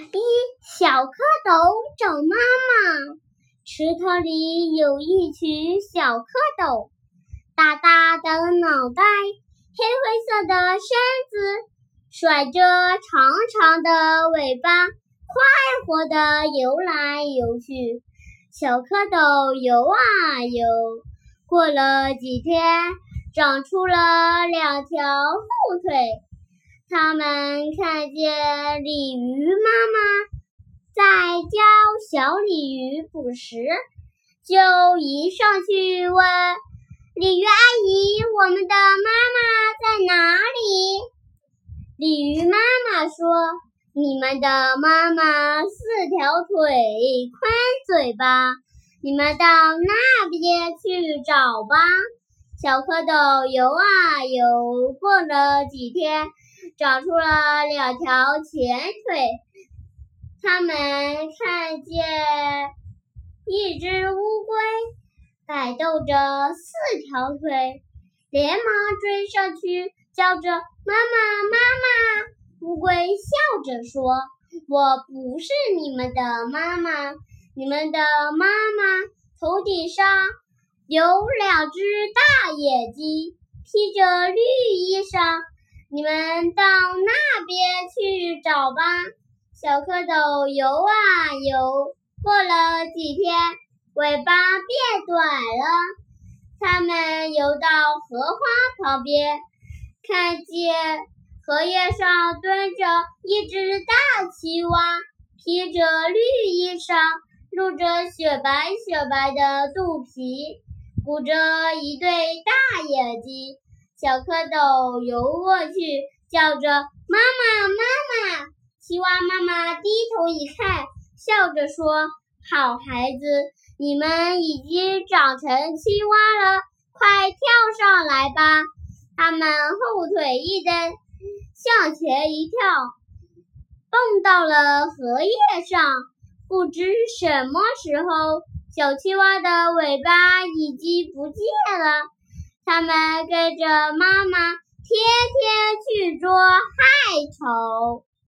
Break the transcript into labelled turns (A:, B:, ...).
A: 一小蝌蚪找妈妈。池塘里有一群小蝌蚪，大大的脑袋，黑灰色的身子，甩着长长的尾巴，快活地游来游去。小蝌蚪游啊游，过了几天，长出了两条后腿。他们看见鲤鱼妈妈在教小鲤鱼捕食，就迎上去问鲤鱼阿姨：“我们的妈妈在哪里？”鲤鱼妈妈说：“你们的妈妈四条腿，宽嘴巴，你们到那边去找吧。”小蝌蚪游啊游，过了几天。长出了两条前腿，他们看见一只乌龟摆动着四条腿，连忙追上去，叫着“妈妈，妈妈！”乌龟笑着说：“我不是你们的妈妈，你们的妈妈头顶上有两只大眼睛，披着绿衣裳。”你们到那边去找吧。小蝌蚪游啊游，过了几天，尾巴变短了。它们游到荷花旁边，看见荷叶上蹲着一只大青蛙，披着绿衣裳，露着雪白雪白的肚皮，鼓着一对大眼睛。小蝌蚪游过去，叫着“妈妈，妈妈！”青蛙妈妈低头一看，笑着说：“好孩子，你们已经长成青蛙了，快跳上来吧！”它们后腿一蹬，向前一跳，蹦到了荷叶上。不知什么时候，小青蛙的尾巴已经不见了。他们跟着妈妈，天天去捉害虫。